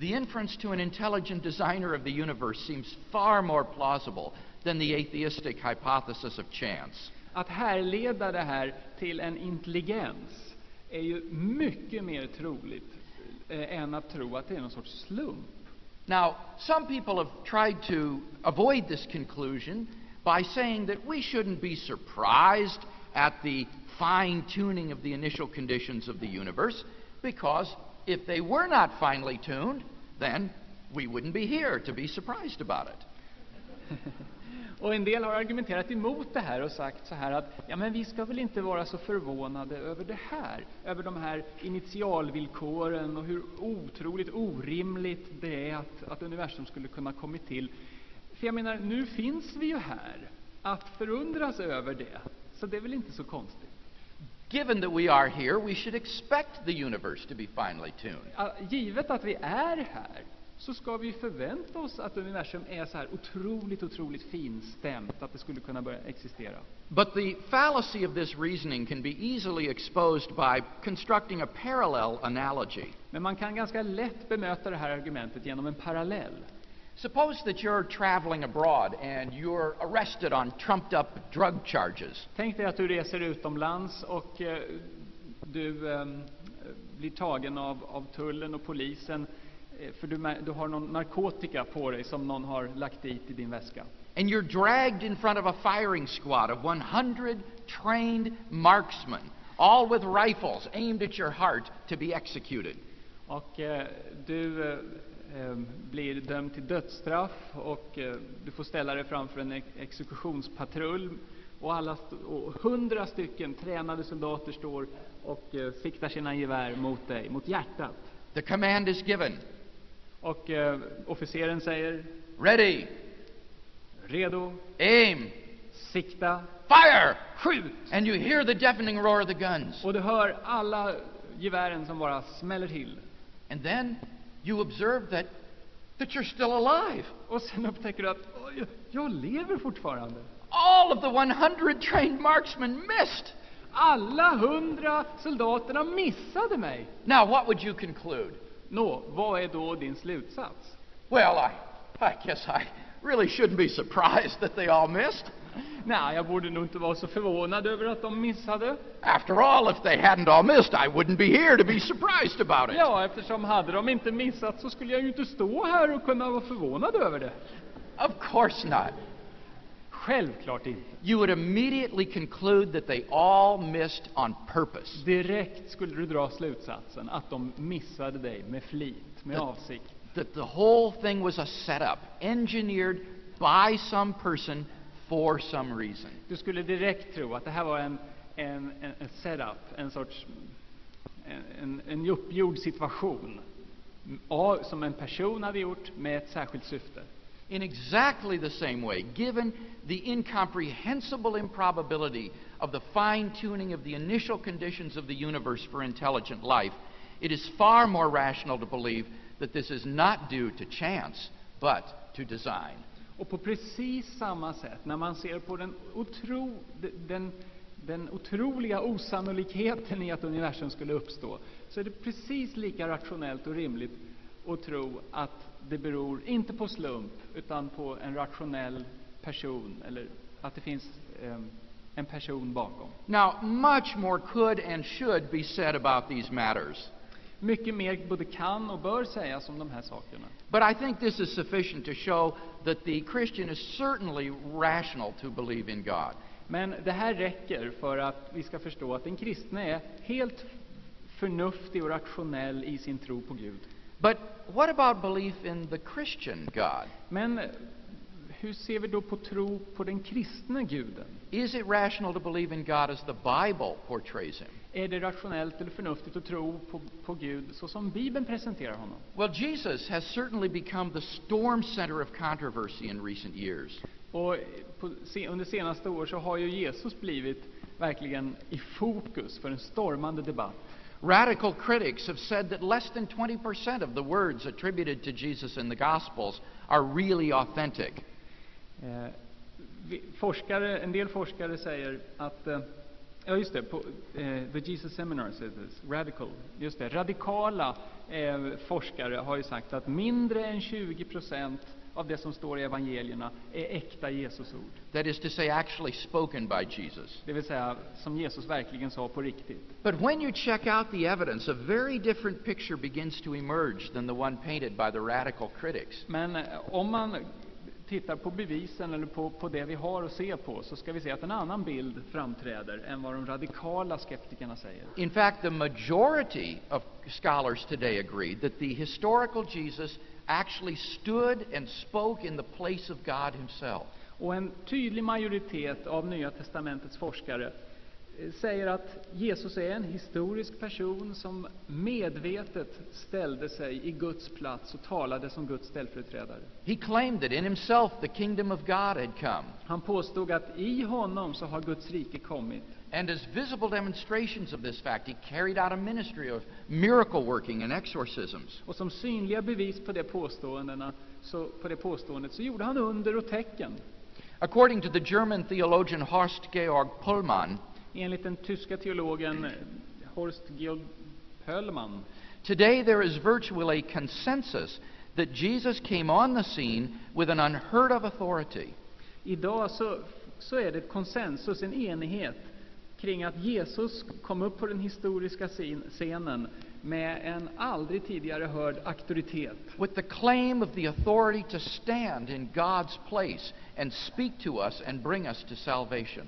The inference to an intelligent designer of the universe seems far more plausible than the atheistic hypothesis of chance. Att härleda det här till en intelligens är ju mycket mer troligt eh, än att tro att det är någon sorts slump. Now, some people have tried to avoid this conclusion by saying that we shouldn't be surprised at the fine tuning of the initial conditions of the universe, because if they were not finely tuned, then we wouldn't be here to be surprised about it. <laughs> Och en del har argumenterat emot det här och sagt så här att ja, men vi ska väl inte vara så förvånade över det här, över de här initialvillkoren och hur otroligt orimligt det är att, att universum skulle kunna kommit till. För jag menar, nu finns vi ju här att förundras över det, så det är väl inte så konstigt. Given that we are here, we should expect the universe to be finely tuned. Givet att vi är här så ska vi förvänta oss att universum är så här otroligt, otroligt finstämt att det skulle kunna börja existera. But the fallacy of this reasoning can be easily exposed by constructing a parallel analogy. Men man kan ganska lätt bemöta det här argumentet genom en parallell. Suppose that you're traveling abroad and you're arrested on trumped up drug charges. Tänk dig att du reser utomlands och eh, du eh, blir tagen av, av tullen och polisen eh, för du, du har någon narkotika på dig som någon har lagt dit i din väska. And you're dragged in front of a firing squad of 100 trained marksmen, all with rifles aimed at your heart to be executed. Och eh, du eh, blir dömd till dödsstraff och eh, du får ställa dig framför en ex- exekutionspatrull och hundra stycken tränade soldater står och eh, siktar sina gevär mot dig, mot hjärtat. The command is given Och eh, officeren säger ready, redo, aim, sikta, fire! skjut! And you hear the deafening roar of the guns. Och du hör alla gevären som bara smäller till. And then you observe that, that you're still alive. Och sen upptäcker du att "Oj, jag lever fortfarande. All of the 100 trained marksmen missed. Alla hundra soldaterna missade mig. Now, what would you conclude? Nå, vad är då din slutsats? Well, I, I guess I really shouldn't be surprised that they all missed. <laughs> Nej, jag borde nog inte vara så förvånad över att de missade. After all, if they hadn't all missed, I wouldn't be here to be surprised about it. Ja, eftersom hade de inte missat så skulle jag ju inte stå här och kunna vara förvånad över det. Of course not. Självklart inte. You would immediately conclude that they all missed on purpose. Direkt skulle du dra slutsatsen att de missade dig med flit, med Det- avsikt. That the whole thing was a setup, engineered by some person for some reason. Du skulle direkt tro att det här var en, en, en, en setup, en sorts en, en, en uppgjord situation av, som en person hade gjort med ett särskilt syfte. In exactly the same way, given the incomprehensible improbability of the fine tuning of the initial conditions of the universe for intelligent life, it is far more rational to believe that this is not due to chance, but to design. Och på precis samma sätt, när man ser på den, otro, den, den otroliga osannolikheten i att universum skulle uppstå, så är det precis lika rationellt och rimligt att tro att det beror, inte på slump, utan på en rationell person, eller att det finns ehm, en person bakom. Now, much more could and should be said about these matters. Mycket mer både kan och bör sägas om de här sakerna. But I think this is sufficient to show that the Christian is certainly rational to believe in God. Men det här räcker för att vi ska förstå att den kristne är helt förnuftig och rationell i sin tro på Gud. But what about belief in the Christian God? Men hur ser vi då på tro på den kristne guden? Is it rational to believe in God as the Bible portrays him? Är det rationellt eller förnuftigt att tro på, på Gud så som Bibeln presenterar honom? Well, Jesus has certainly become the storm center of controversy in recent years. Och på, se, under senaste år så har ju Jesus blivit verkligen i fokus för en stormande debatt. Radical critics have said that less than 20% of the words attributed to Jesus in the Gospels are really authentic. Eh, en del forskare säger att eh, Ja, just det. På eh, The Jesus Seminar. Radical. Just det. Radikala forskare har ju sagt att mindre än 20 procent av det som står i evangelierna är äkta Jesusord. That is to say, actually spoken by Jesus. Det vill säga, som Jesus verkligen sa på riktigt. But when you check out the evidence, a very different picture begins to emerge than the one painted by the radical critics. Tittar på bevisen eller på, på det vi har att se på så ska vi se att en annan bild framträder än vad de radikala skeptikerna säger. In fact, the majority of scholars today agree that the historical Jesus actually stood and spoke in the place of God himself. Och en tydlig majoritet av Nya testamentets forskare säger att Jesus är en historisk person som medvetet ställde sig i Guds plats och talade som Guds ställföreträdare. He claimed that in himself the kingdom of God had come. Han påstod att i honom så har Guds rike kommit. And as visible demonstrations of this fact, he carried out a ministry of miracle working and exorcisms. Och som synliga bevis på det, påståendena, så, på det påståendet så gjorde han under och tecken. According to the German theologian Horst Georg Pullmann, Enligt den tyska teologen eh, Horst Georg Pöllman today there is virtually a consensus that Jesus came on the scene with an unheard of authority. Idag så, så är det ett konsensus, en enighet kring att Jesus kom upp på den historiska scen- scenen med en aldrig tidigare hörd auktoritet. with the claim of the authority to stand in God's place and speak to us and bring us to salvation.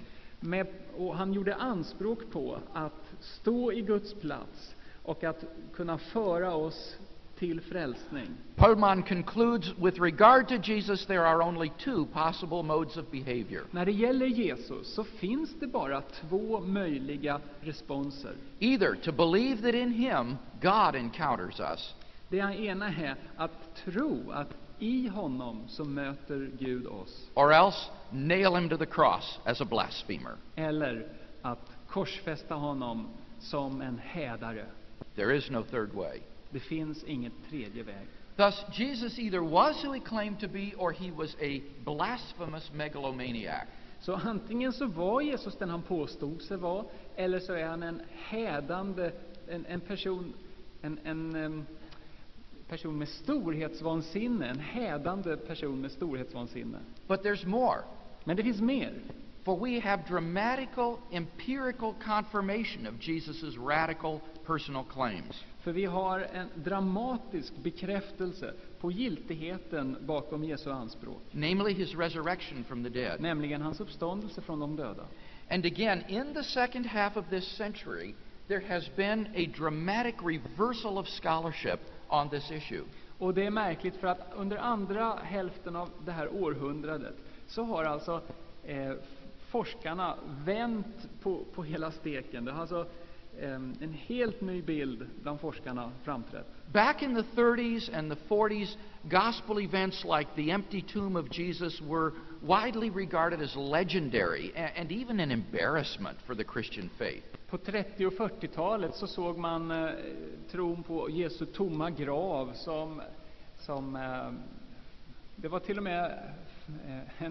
Han gjorde anspråk på att stå i Guds plats och att kunna föra oss till frälsning. Pullman concludes with regard to Jesus, there are only two possible modes of behavior. När det gäller Jesus så finns det bara två möjliga responser. Either to believe that in him God encounters us, Det ena är att tro att i honom så möter Gud oss. or else nail him to the cross as a blasphemer. Eller att korsfästa honom som en hädare. There is no third way. Det finns ingen tredje väg. Thus, Jesus either was who he claimed to be or he was a blasphemous megalomaniac. Så antingen så var Jesus den han påstod sig vara, eller så är han en hädande, en, en person, en, en em, person med storhetsvansinne, en hädande person med storhetsvansinne. But there's more. Men det finns mer. For we have dramatical, empirical confirmation of Jesus' radical personal claims. För vi har en dramatisk bekräftelse på giltigheten bakom Jesu anspråk, namely his resurrection from the dead. nämligen hans uppståndelse från de döda. And again, in the second half of this century, there has been a dramatic reversal of scholarship on this issue. Och det är märkligt för att under andra hälften av det här århundradet så har alltså eh, forskarna vänt på, på hela steken. Det har alltså eh, en helt ny bild bland forskarna framträtt. Back in the 30s and the 40s, gospel events like the empty tomb of Jesus were widely regarded as legendary a- and even an embarrassment for the Christian faith. På 30 och 40-talet så såg man eh, tron på Jesu tomma grav som, som eh, det var till och med eh,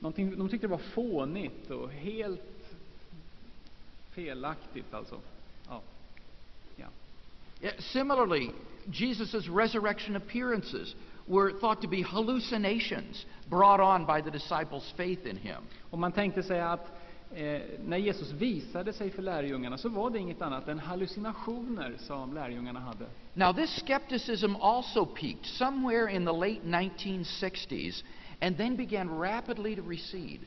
de tyckte det var fånigt och helt Felaktigt alltså. Ja. ja. Yeah, Similarly, Jesus' resurrection appearances were thought to be hallucinations brought on by the disciples' faith in him. Och man tänkte sig att när Jesus visade sig för lärjungarna så var det inget annat än hallucinationer som lärjungarna hade. Now, this skepticism also peaked somewhere in the late 1960s and then began rapidly to recede.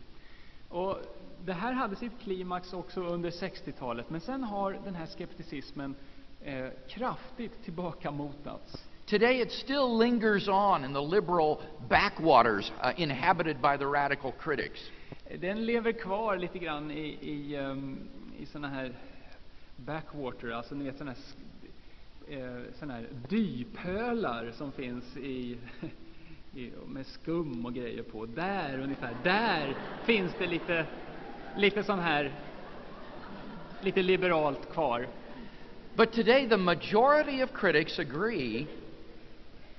Och det här hade sitt klimax också under 60-talet, men sen har den här skepticismen eh, kraftigt tillbakamotats. Today, it still lingers on in the liberal backwaters uh, inhabited by the radical critics. Den lever kvar lite grann i, i, um, i såna här backwater, alltså ni vet såna här, sk- eh, här dypölar som finns i, <laughs> i, med skum och grejer på. Där ungefär, där finns det lite, lite sån här, lite liberalt kvar. But today, the majority of critics agree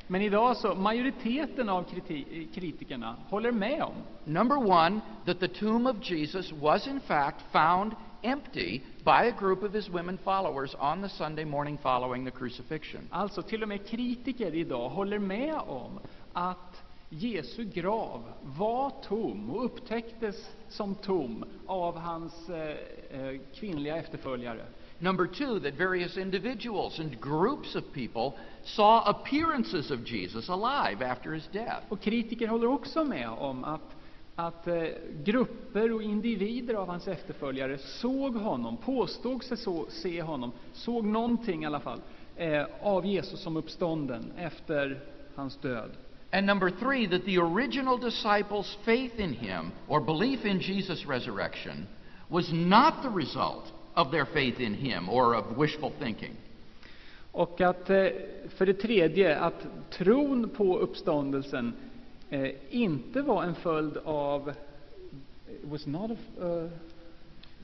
men idag så, majoriteten av kriti- kritikerna håller med om number one, that the tomb of Jesus was in fact found empty by a group of his women followers on the Sunday morning following the crucifixion. Alltså till och med kritiker idag håller med om att Jesu grav var tom och upptäcktes som tom av hans eh, eh, kvinnliga efterföljare. Number two, that various individuals and groups of people saw appearances of Jesus alive after his death. Och kritiker håller också med om att, att eh, grupper och individer av hans efterföljare såg honom, påstod sig så, se honom, såg någonting i alla fall eh, av Jesus som uppstånden efter hans död. And number three, that the original disciples' faith in him or belief in Jesus' resurrection was not the result of their faith in him or of wishful thinking. Och att, eh, för det tredje, att tron på uppståndelsen eh, inte var en följd av... It was not a, uh,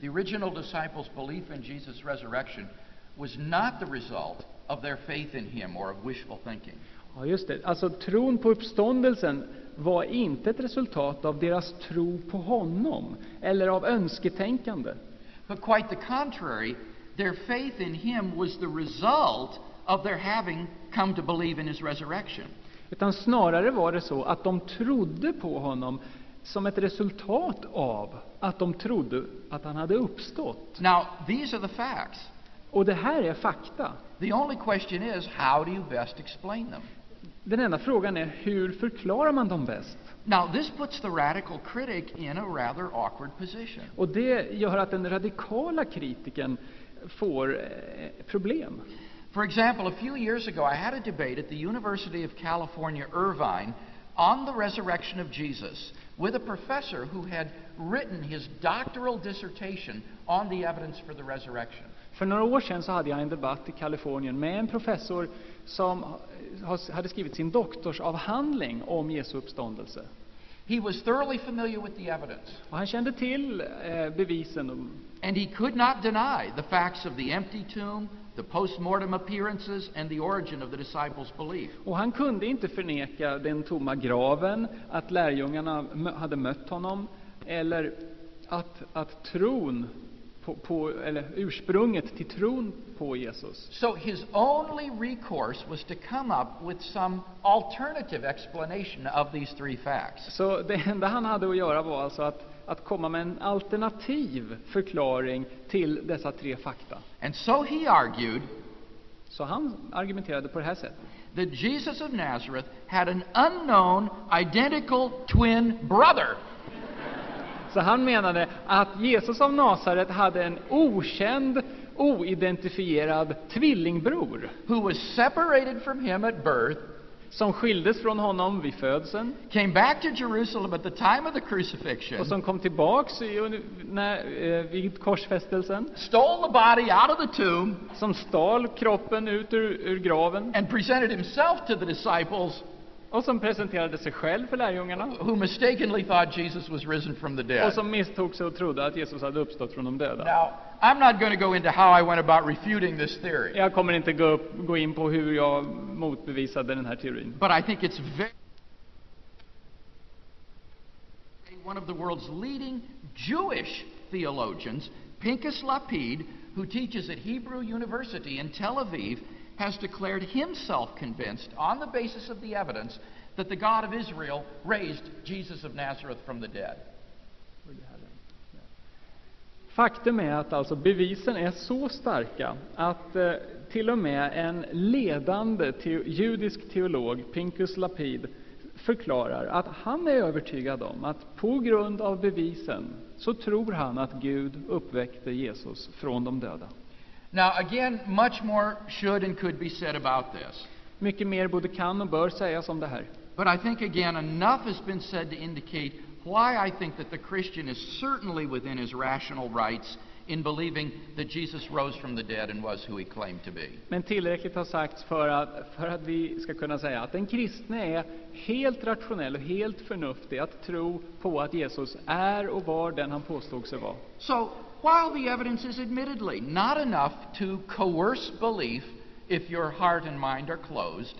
The original disciples' belief in Jesus' resurrection was not the result of their faith in him or of wishful thinking. ja, just det. Alltså, tron på uppståndelsen var inte ett resultat av deras tro på honom eller av önsketänkande. But quite the contrary, their faith in him was the result of their having come to believe in his resurrection. Utan snarare var det så att de trodde på honom som ett resultat av att de trodde att han hade uppstått. Now, these are the facts. Och det här är fakta. The only question is, how do you best explain them? Den enda frågan är hur förklarar man dem bäst? Now, this puts the radical critic in a rather awkward position. Och det gör att den radikala kritiken får eh, problem. For example, a few years ago, I had a debate at the University of California, Irvine, on the resurrection of Jesus with a professor who had written his doctoral dissertation on the evidence for the resurrection. För några år sedan så hade jag en debatt i Kalifornien med en professor som hade skrivit sin doktorsavhandling om Jesu uppståndelse. He was thoroughly familiar with the evidence, Och han kände till eh, bevisen. And he could not deny the facts of the empty tomb, the post mortem appearances, and the origin of the disciples' belief. och han kunde inte förneka den tomma graven, att lärjungarna hade mött honom, eller att, att tron på, på, eller ursprunget till tron på Jesus. So his only recourse was to come up with some alternative explanation of these three facts. Så det enda han hade att göra var alltså att, att komma med en alternativ förklaring till dessa tre fakta. And so he argued Så han argumenterade på det här sättet. that Jesus of Nazareth had an unknown identical twin brother Så han menade att Jesus av Nasaret hade en okänd, oidentifierad tvillingbror who was separated from him at birth, som skildes från honom vid födseln came back to Jerusalem at the time of the crucifixion, och som kom tillbaks i, när, eh, vid korsfästelsen, stole the body out of the tomb, som stal kroppen ut ur, ur graven and presented himself to the disciples och som presenterade sig själv för lärjungarna who mistakenly thought Jesus was risen from the dead. och som misstog sig och trodde att Jesus hade uppstått från de döda. Now, I'm not going to go into how I went about refuting this theory, Jag kommer inte gå, upp, gå in på hur jag motbevisade den här teorin. but I think it's very one of the world's leading Jewish theologians Pinchas Lapid, who teaches at Hebrew University in Tel Aviv, has declared himself convinced, on the basis of the evidence, that the God of Israel raised Jesus of Nazareth from the dead. Faktum är att alltså bevisen är så starka att eh, till och med en ledande te judisk teolog, Pinkus Lapid, förklarar att han är övertygad om att på grund av bevisen så tror han att Gud uppväckte Jesus från de döda. Now, again, much more should and could be said about this. Mycket mer både kan och bör sägas om det här. But I think, again, enough has been said to indicate why I think that the Christian is certainly within his rational rights in believing that Jesus rose from the dead and was who he claimed to be. Men tillräckligt har sagts för att, för att vi ska kunna säga att den kristne är helt rationell och helt förnuftig att tro på att Jesus är och var den han påstod sig vara. So, while the evidence is admittedly not enough to coerce belief if your heart and mind are closed,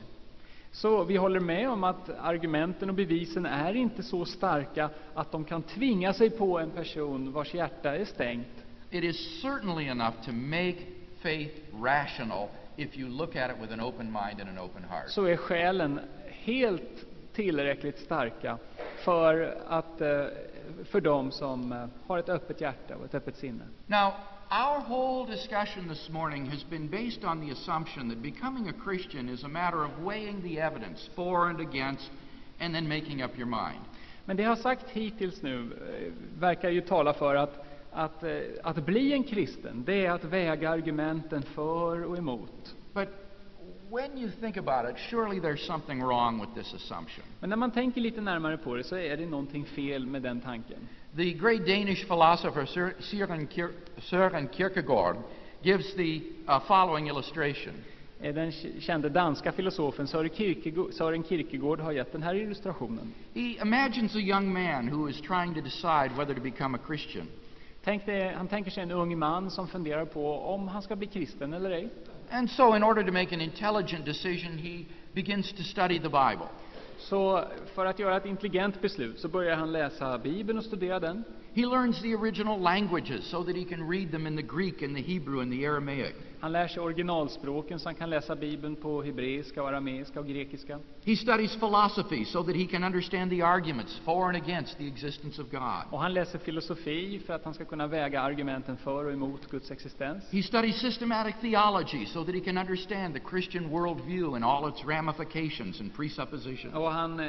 Så vi håller med om att argumenten och bevisen är inte så starka att de kan tvinga sig på en person vars hjärta är stängt. it is certainly enough to make faith rational if you look at it with an open mind and an open heart. Så är skälen helt tillräckligt starka för, att, eh, för dem som eh, har ett öppet hjärta och ett öppet sinne. Now, our whole discussion this morning has been based on the assumption that becoming a Christian is a matter of weighing the evidence for and against and then making up your mind. Men det jag har sagt hittills nu eh, verkar ju tala för att, att, eh, att bli en kristen, det är att väga argumenten för och emot. But when you think about it, surely there's something wrong with this assumption. Men när man tänker lite närmare på det så är det någonting fel med den tanken. The great Danish philosopher Søren Kier- Søren Kierkegaard gives the uh, following illustration. Den kände danska filosofen Søren Kierkegaard, Søren Kierkegaard har gett den här illustrationen. He imagines a young man who is trying to decide whether to become a Christian. Tänk dig, han tänker sig en ung man som funderar på om han ska bli kristen eller ej. And so, in order to make an intelligent decision, he begins to study the Bible. Så för att göra ett intelligent beslut så börjar han läsa Bibeln och studera den. He learns the original languages so that he can read them in the Greek and the Hebrew and the Aramaic. Han lär sig originalspråken så han kan läsa Bibeln på hebreiska, arameiska och grekiska. He studies philosophy so that he can understand the arguments for and against the existence of God. Och han läser filosofi för att han ska kunna väga argumenten för och emot Guds existens. He studies systematic theology so that he can understand the Christian worldview and all its ramifications and presuppositions. Och han eh,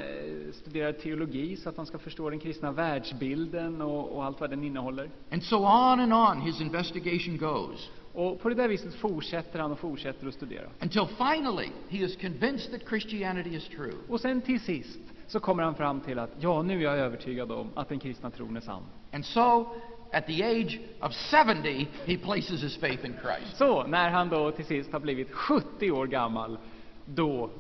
studerar teologi så att han ska förstå den kristna världsbilden och, och allt vad den innehåller. And so on and on his investigation goes Och på det där viset fortsätter han och fortsätter att studera. until finally he is convinced that Christianity is true. Och sen till sist så kommer han fram till att ja, nu är jag övertygad om att den kristna tron är sann. And so, at the age of 70, he places his faith in Christ. Så när han då till sist har blivit 70 år gammal, då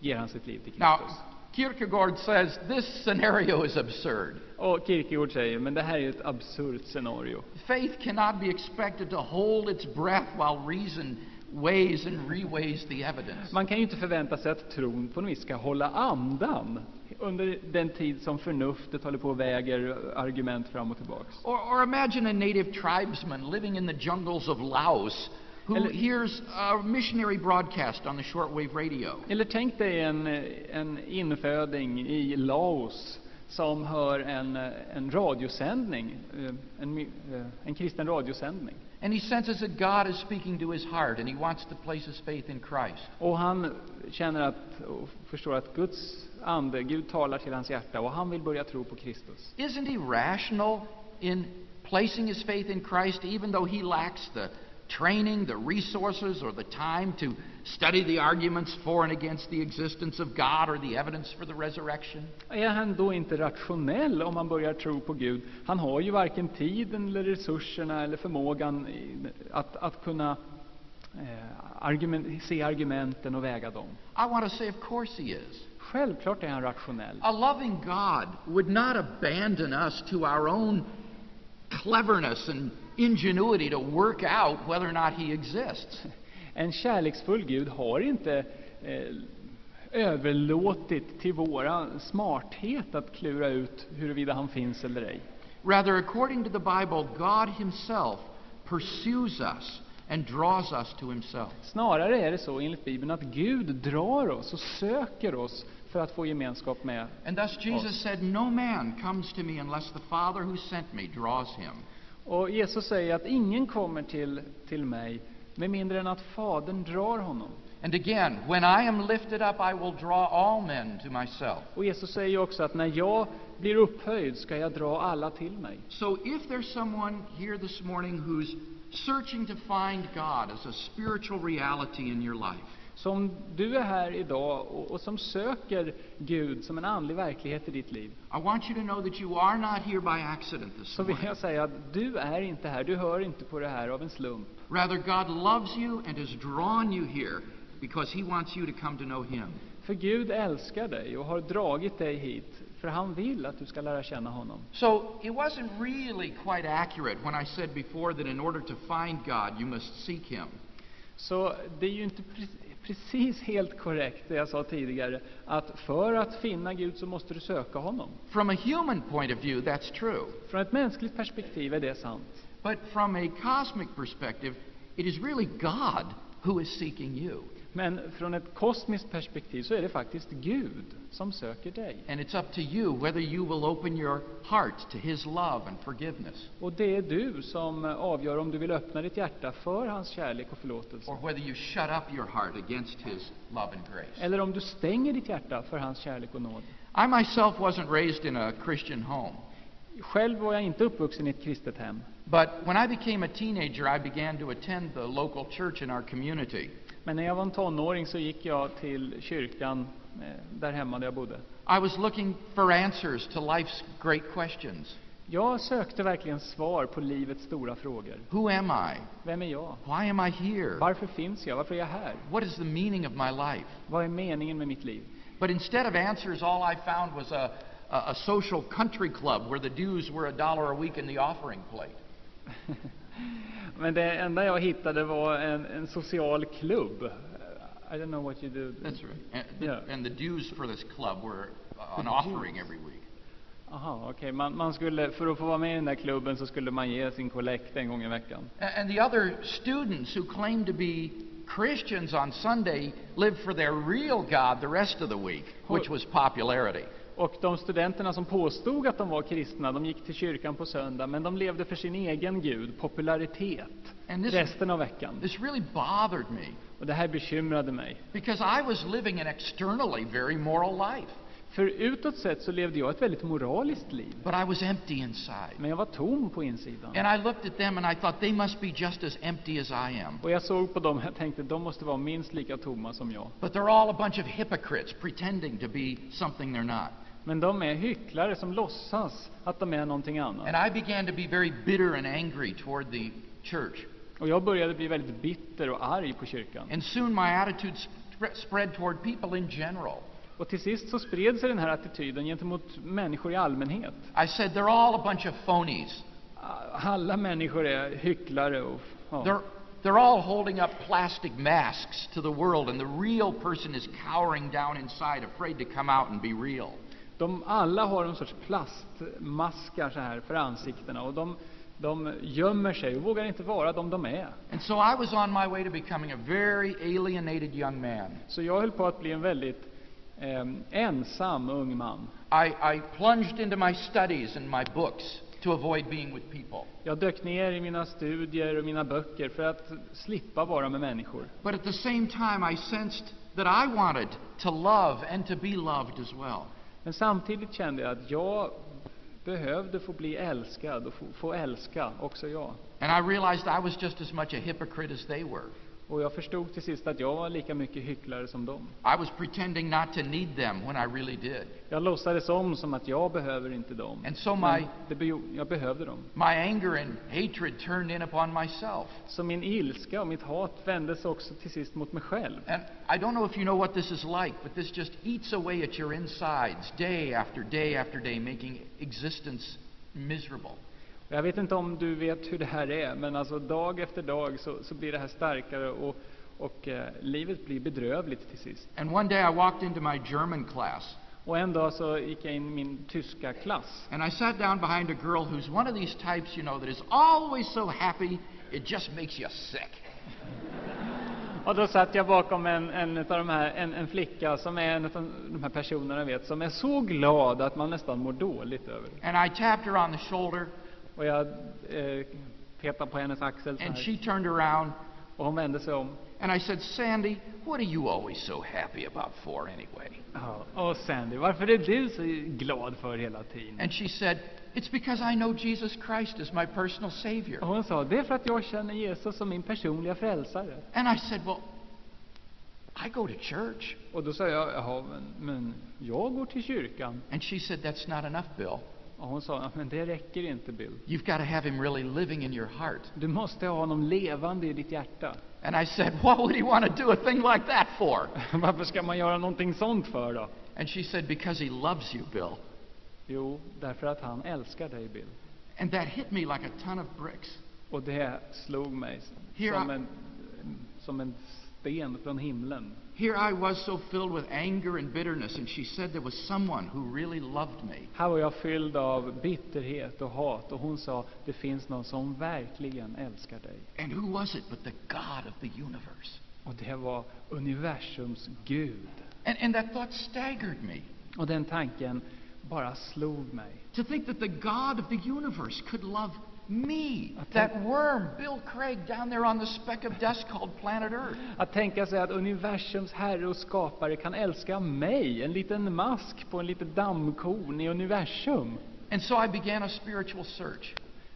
ger han sitt liv till Now, Kristus. Kierkegaard says this scenario is absurd. Och Kierkegaard säger, men det här är ett absurt scenario. Faith cannot be expected to hold its breath while reason weighs and reweighs the evidence. Man kan ju inte förvänta sig att tron på något vis ska hålla andan under den tid som förnuftet håller på och väger argument fram och tillbaks. Or, or imagine a native tribesman living in the jungles of Laos who Eller- hears a missionary broadcast on the shortwave radio. Eller tänk dig en, en inföding i Laos som hör en, en radiosändning, eh, en, eh, en kristen radiosändning. And he senses that God is speaking to his heart and he wants to place his faith in Christ. Och han känner att, och förstår att Guds ande, Gud talar till hans hjärta och han vill börja tro på Kristus. Isn't he rational in placing his faith in Christ even though he lacks the training, the resources, or the time to study the arguments for and against the existence of God or the evidence for the resurrection? Är han då inte rationell om han börjar tro på Gud? Han har ju varken tiden eller resurserna eller förmågan att, att kunna eh, argument, se argumenten och väga dem. I want to say, of course he is. Självklart är han rationell. A loving God would not abandon us to our own cleverness and ingenuity to work out whether or not he exists. <laughs> En kärleksfull Gud har inte eh, överlåtit till våra smarthet att klura ut huruvida han finns eller ej. Rather, according to the Bible, God himself pursues us and draws us to himself. Snarare är det så enligt Bibeln att Gud drar oss och söker oss för att få gemenskap med And thus Jesus said, No man comes to me unless the Father who sent me draws him. Och Jesus säger att ingen kommer till, till mig med mindre än att Fadern drar honom. And again, when I am lifted up, I will draw all men to myself. Och Jesus säger också att när jag blir upphöjd ska jag dra alla till mig. So if there's someone here this morning who's searching to find God as a spiritual reality in your life, Så om du är här idag och, och som söker Gud som en andlig verklighet i ditt liv, så vill jag säga att du är inte här, du hör inte på det här av en slump. Rather, God loves you and has drawn you here because He wants you to come to know Him. För Gud älskar dig och har dragit dig hit, för han vill att du ska lära känna honom. So it wasn't really quite accurate when I said before that in order to find God, you must seek Him. Så det är ju inte precis helt korrekt det jag sa tidigare, att för att finna Gud så måste du söka honom. From a human point of view, that's true. Från ett mänskligt perspektiv är det sant. But from a cosmic perspective, it is really God who is seeking you. Men från ett kosmiskt perspektiv så är det faktiskt Gud som söker dig. And it's up to you whether you will open your heart to His love and forgiveness, Och det är du som avgör om du vill öppna ditt hjärta för hans kärlek och förlåtelse. or whether you shut up your heart against His love and grace. Eller om du stänger ditt hjärta för hans kärlek och nåd. I myself wasn't raised in a Christian home, Själv var jag inte uppvuxen i ett kristet hem. but when I became a teenager, I began to attend the local church in our community. Men när jag var en tonåring så gick jag till kyrkan eh, där hemma där jag bodde. I was looking for answers to life's great questions. Jag sökte verkligen svar på livets stora frågor. Who am I? Vem är jag? Why am I here? Varför finns jag? Varför är jag här? What is the meaning of my life? Vad är meningen med mitt liv? But instead of answers, all I found was a, a, a social country club where the dues were a dollar a week in the offering plate. <laughs> Men det enda jag hittade var en, en social klubb. I don't know what you do. That's right. And the, Yeah. and the dues for this club were an offering every week. Aha, okej. Man, man skulle, för att få vara med i den där klubben så skulle man ge sin kollekt en gång i veckan. And the other students who claimed to be Christians on Sunday lived for their real God the rest of the week, which was popularity. Och de studenterna som påstod att de var kristna, de gick till kyrkan på söndag, men de levde för sin egen gud, popularitet, this, resten av veckan. this really bothered me Och det här bekymrade mig. because I was living an externally very moral life, För utåt sett så levde jag ett väldigt moraliskt liv, but I was empty inside. men jag var tom på insidan. And I looked at them and I thought they must be just as empty as I am. Och jag såg på dem och tänkte, de måste vara minst lika tomma som jag. But they're all a bunch of hypocrites pretending to be something they're not. Men de är hycklare som låtsas att de är någonting annat. And I began to be very bitter and angry toward the church. Och jag började bli väldigt bitter och arg på kyrkan. And soon my attitude sp- spread toward people in general. Och till sist så spred sig den här attityden gentemot människor i allmänhet. I said, they're all a bunch of phonies. Alla människor är hycklare och ja. They're, they're all holding up plastic masks to the world, and the real person is cowering down inside, afraid to come out and be real. De alla har en sorts plastmaskar så här för ansiktena och de, de gömmer sig och vågar inte vara de de är. And so I was on my way to becoming a very alienated young man. Så jag höll på att bli en väldigt eh, ensam ung man. I, I plunged into my studies and my books to avoid being with people. Jag dök ner i mina studier och mina böcker för att slippa vara med människor. But at the same time, I sensed that I wanted to love and to be loved as well. Men samtidigt kände jag att jag behövde få bli älskad och få, få älska också jag. And I realized I was just as much a hypocrite as they were. Och jag förstod till sist att jag var lika mycket hycklare som dem. I was pretending not to need them when I really did. Jag låtsades om som att jag behöver inte dem. And so my, be- jag behövde dem. my anger and hatred turned in upon myself. Så min ilska och mitt hat vändes också till sist mot mig själv. And I don't know if you know what this is like, but this just eats away at your insides day after day after day, making existence miserable. Jag vet inte om du vet hur det här är, men alltså dag efter dag så, blir det här starkare och, och eh, livet blir bedrövligt till sist. And one day I walked into my German class, Och en dag så gick jag in i min tyska klass. And I sat down behind a girl who's one of these types, you know, that is always so happy it just makes you sick. <laughs> Och då satt jag bakom en, en, utav de här, en, en flicka som är en av de här personerna vet, som är så glad att man nästan mår dåligt över det. And I tapped her on the shoulder, Och jag eh, petade på hennes axel så and här, she turned around, och hon vände sig om. and I said, Sandy, what are you always so happy about for anyway? Ja, och Sandy, varför är du så glad för hela tiden? And she said, It's because I know Jesus Christ is my personal Och Savior. hon sa, det är för att jag känner Jesus som min personliga frälsare. And I said, Well, I go to church. Och då sa jag, jaha, men, men jag går till kyrkan. And she said, That's not enough, Bill. Och hon sa, men det räcker inte Bill. You've got to have him really living in your heart. Du måste ha honom levande i ditt hjärta. And I said, What would he want to do a thing like that for? <laughs> Varför ska man göra någonting sånt för då? And she said, Because he loves you, Bill. Jo, därför att han älskar dig Bill. And that hit me like a ton of bricks. Och det slog mig Here som I- en, som en sten från himlen. Here I was so filled with anger and bitterness, and she said there was someone who really loved me. Här var jag fylld av bitterhet och hat och hon sa, det finns någon som verkligen älskar dig. And who was it but the God of the universe? Och det var universums Gud. And, and that thought staggered me. Och den tanken bara slog mig. To think that the God of the universe could love me, that worm, Bill Craig, down there on the speck of dust called planet Earth. Att tänka sig att universums herre och skapare kan älska mig, en liten mask på en litet dammkorn i universum. And so I began a spiritual search.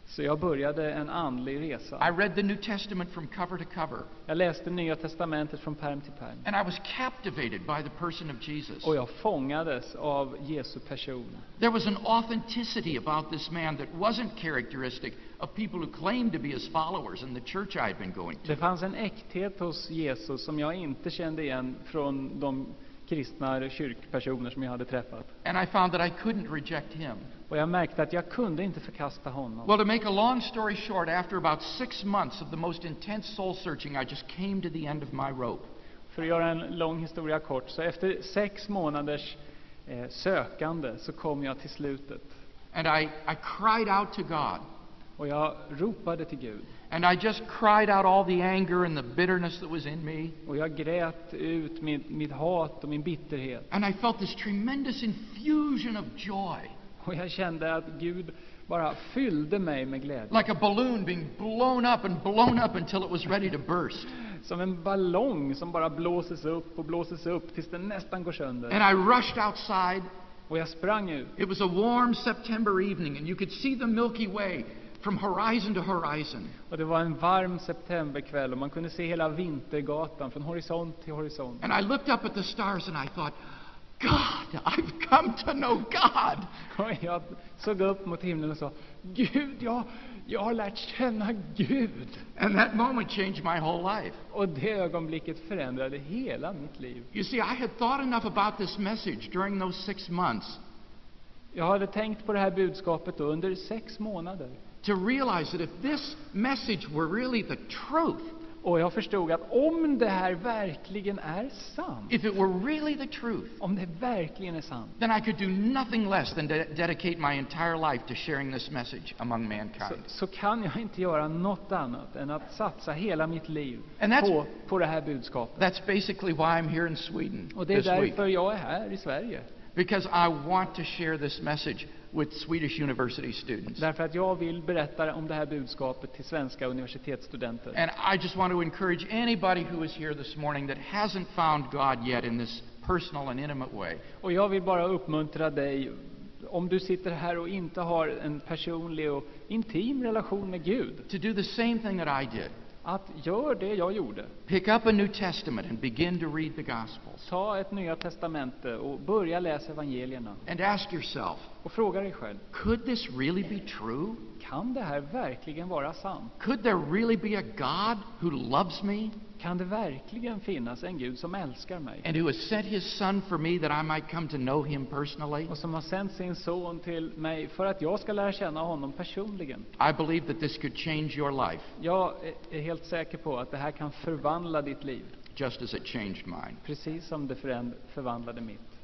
Så jag började en andlig resa. I read the New Testament from cover to cover, Jag läste Nya Testamentet från pärm till pärm. and I was captivated by the person of Jesus. Och jag fångades av Jesu person. There was an authenticity about this man that wasn't characteristic of people who claimed to be his followers in the church I'd been going to. Det fanns en äkthet hos Jesus som jag inte kände igen från de kristna kyrkpersoner som jag hade träffat. And I found that I couldn't reject him. Och jag märkte att jag kunde inte förkasta honom. Well, to make a long story short, after about six months of the most intense soul searching, I just came to the end of my rope. För att göra en lång historia kort, så efter sex månaders eh, sökande så kom jag till slutet. And I, I cried out to God. Och jag ropade till Gud. And I just cried out all the anger and the bitterness that was in me. Och jag grät ut mitt, mitt hat och min bitterhet. And I felt this tremendous infusion of joy, Och jag kände att Gud bara fyllde mig med glädje. like a balloon being blown up and blown up until it was ready to burst. Som en ballong som bara blåses upp och blåses upp tills den nästan går sönder. And I rushed outside. Och jag sprang ut. It was a warm September evening, and you could see the Milky Way from horizon to horizon. Och det var en varm septemberkväll och man kunde se hela Vintergatan från horisont till horisont. And I looked up at the stars and I thought, God, I've come to know God. <laughs> Och jag såg upp mot himlen och sa, Gud, jag, jag har lärt känna Gud. And that moment changed my whole life. Och det ögonblicket förändrade hela mitt liv. You see, I had thought enough about this message during those six months Jag hade tänkt på det här budskapet under sex månader. To realize that if this message were really the truth, Och jag förstod att om det här verkligen är sant, if it were really the truth, om det verkligen är sant, then I could do nothing less than de- dedicate my entire life to sharing this message among så, mankind. så kan jag inte göra något annat än att satsa hela mitt liv And that's- på, på det här budskapet. That's basically why I'm here in Sweden Och det är this week. därför jag är här i Sverige. Because I want to share this message with Swedish university students. Därför att jag vill berätta om det här budskapet till svenska universitetsstudenter. And I just want to encourage anybody who is here this morning that hasn't found God yet in this personal and intimate way Och jag vill bara uppmuntra dig, om du sitter här och inte har en personlig och intim relation med Gud, to do the same thing that I did. Att gör det jag gjorde. Pick up a New Testament and begin to read the Gospels. Ta ett Nya Testamente och börja läsa evangelierna. And ask yourself, Och fråga dig själv, could this really be true? kan det här verkligen vara sant? Could there really be a God who loves me Kan det verkligen finnas en Gud som älskar mig? and who has sent his Son for me that I might come to know him personally? Och som har sänt sin son till mig för att jag ska lära känna honom personligen. I believe that this could change your life Jag är- helt säker på att det här kan förvandla ditt liv. just as it changed mine. Precis som det förvandlade mitt.